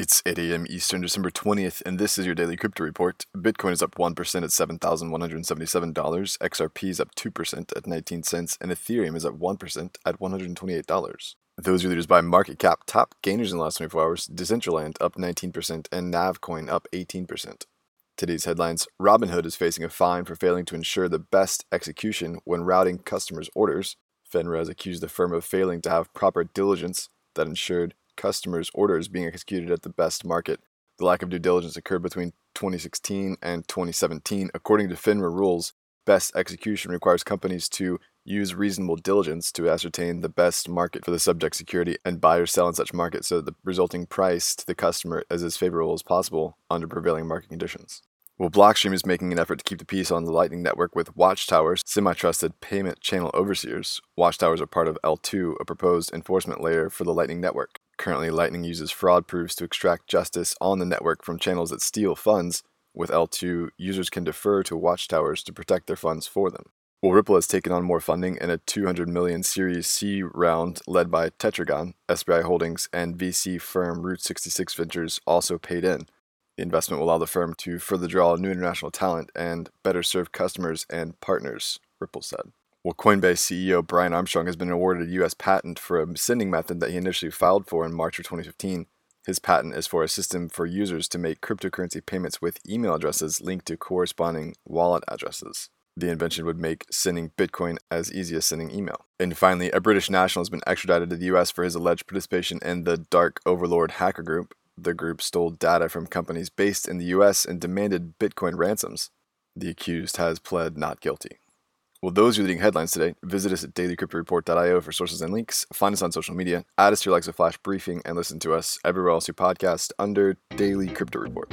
It's 8 a.m. Eastern, December 20th, and this is your daily crypto report. Bitcoin is up 1% at $7,177, XRP is up 2% at 19 cents, and Ethereum is up 1% at $128. Those are leaders by market cap. Top gainers in the last 24 hours Decentraland up 19% and Navcoin up 18%. Today's headlines Robinhood is facing a fine for failing to ensure the best execution when routing customers' orders. FINRA has accused the firm of failing to have proper diligence that ensured customers' orders being executed at the best market. The lack of due diligence occurred between 2016 and 2017. According to FINRA rules, best execution requires companies to use reasonable diligence to ascertain the best market for the subject security and buy or sell in such market so that the resulting price to the customer is as favorable as possible under prevailing market conditions. Well, Blockstream is making an effort to keep the peace on the Lightning Network with Watchtowers, semi trusted payment channel overseers. Watchtowers are part of eltoo, a proposed enforcement layer for the Lightning Network. Currently, Lightning uses fraud proofs to extract justice on the network from channels that steal funds. With eltoo, users can defer to Watchtowers to protect their funds for them. Well, Ripple has taken on more funding in a 200 million Series C round led by Tetragon, SBI Holdings, and VC firm Route 66 Ventures also paid in. The investment will allow the firm to further draw new international talent and better serve customers and partners, Ripple said. Well, Coinbase CEO Brian Armstrong has been awarded a U.S. patent for a sending method that he initially filed for in March of 2015. His patent is for a system for users to make cryptocurrency payments with email addresses linked to corresponding wallet addresses. The invention would make sending Bitcoin as easy as sending email. And finally, a British national has been extradited to the U.S. for his alleged participation in the Dark Overlord hacker group. The group stole data from companies based in the U.S. and demanded Bitcoin ransoms. The accused has pled not guilty. Well, those are leading headlines today. Visit us at dailycryptoreport.io for sources and links. Find us on social media. Add us to your Alexa Flash briefing and listen to us everywhere else you podcast under Daily Crypto Report.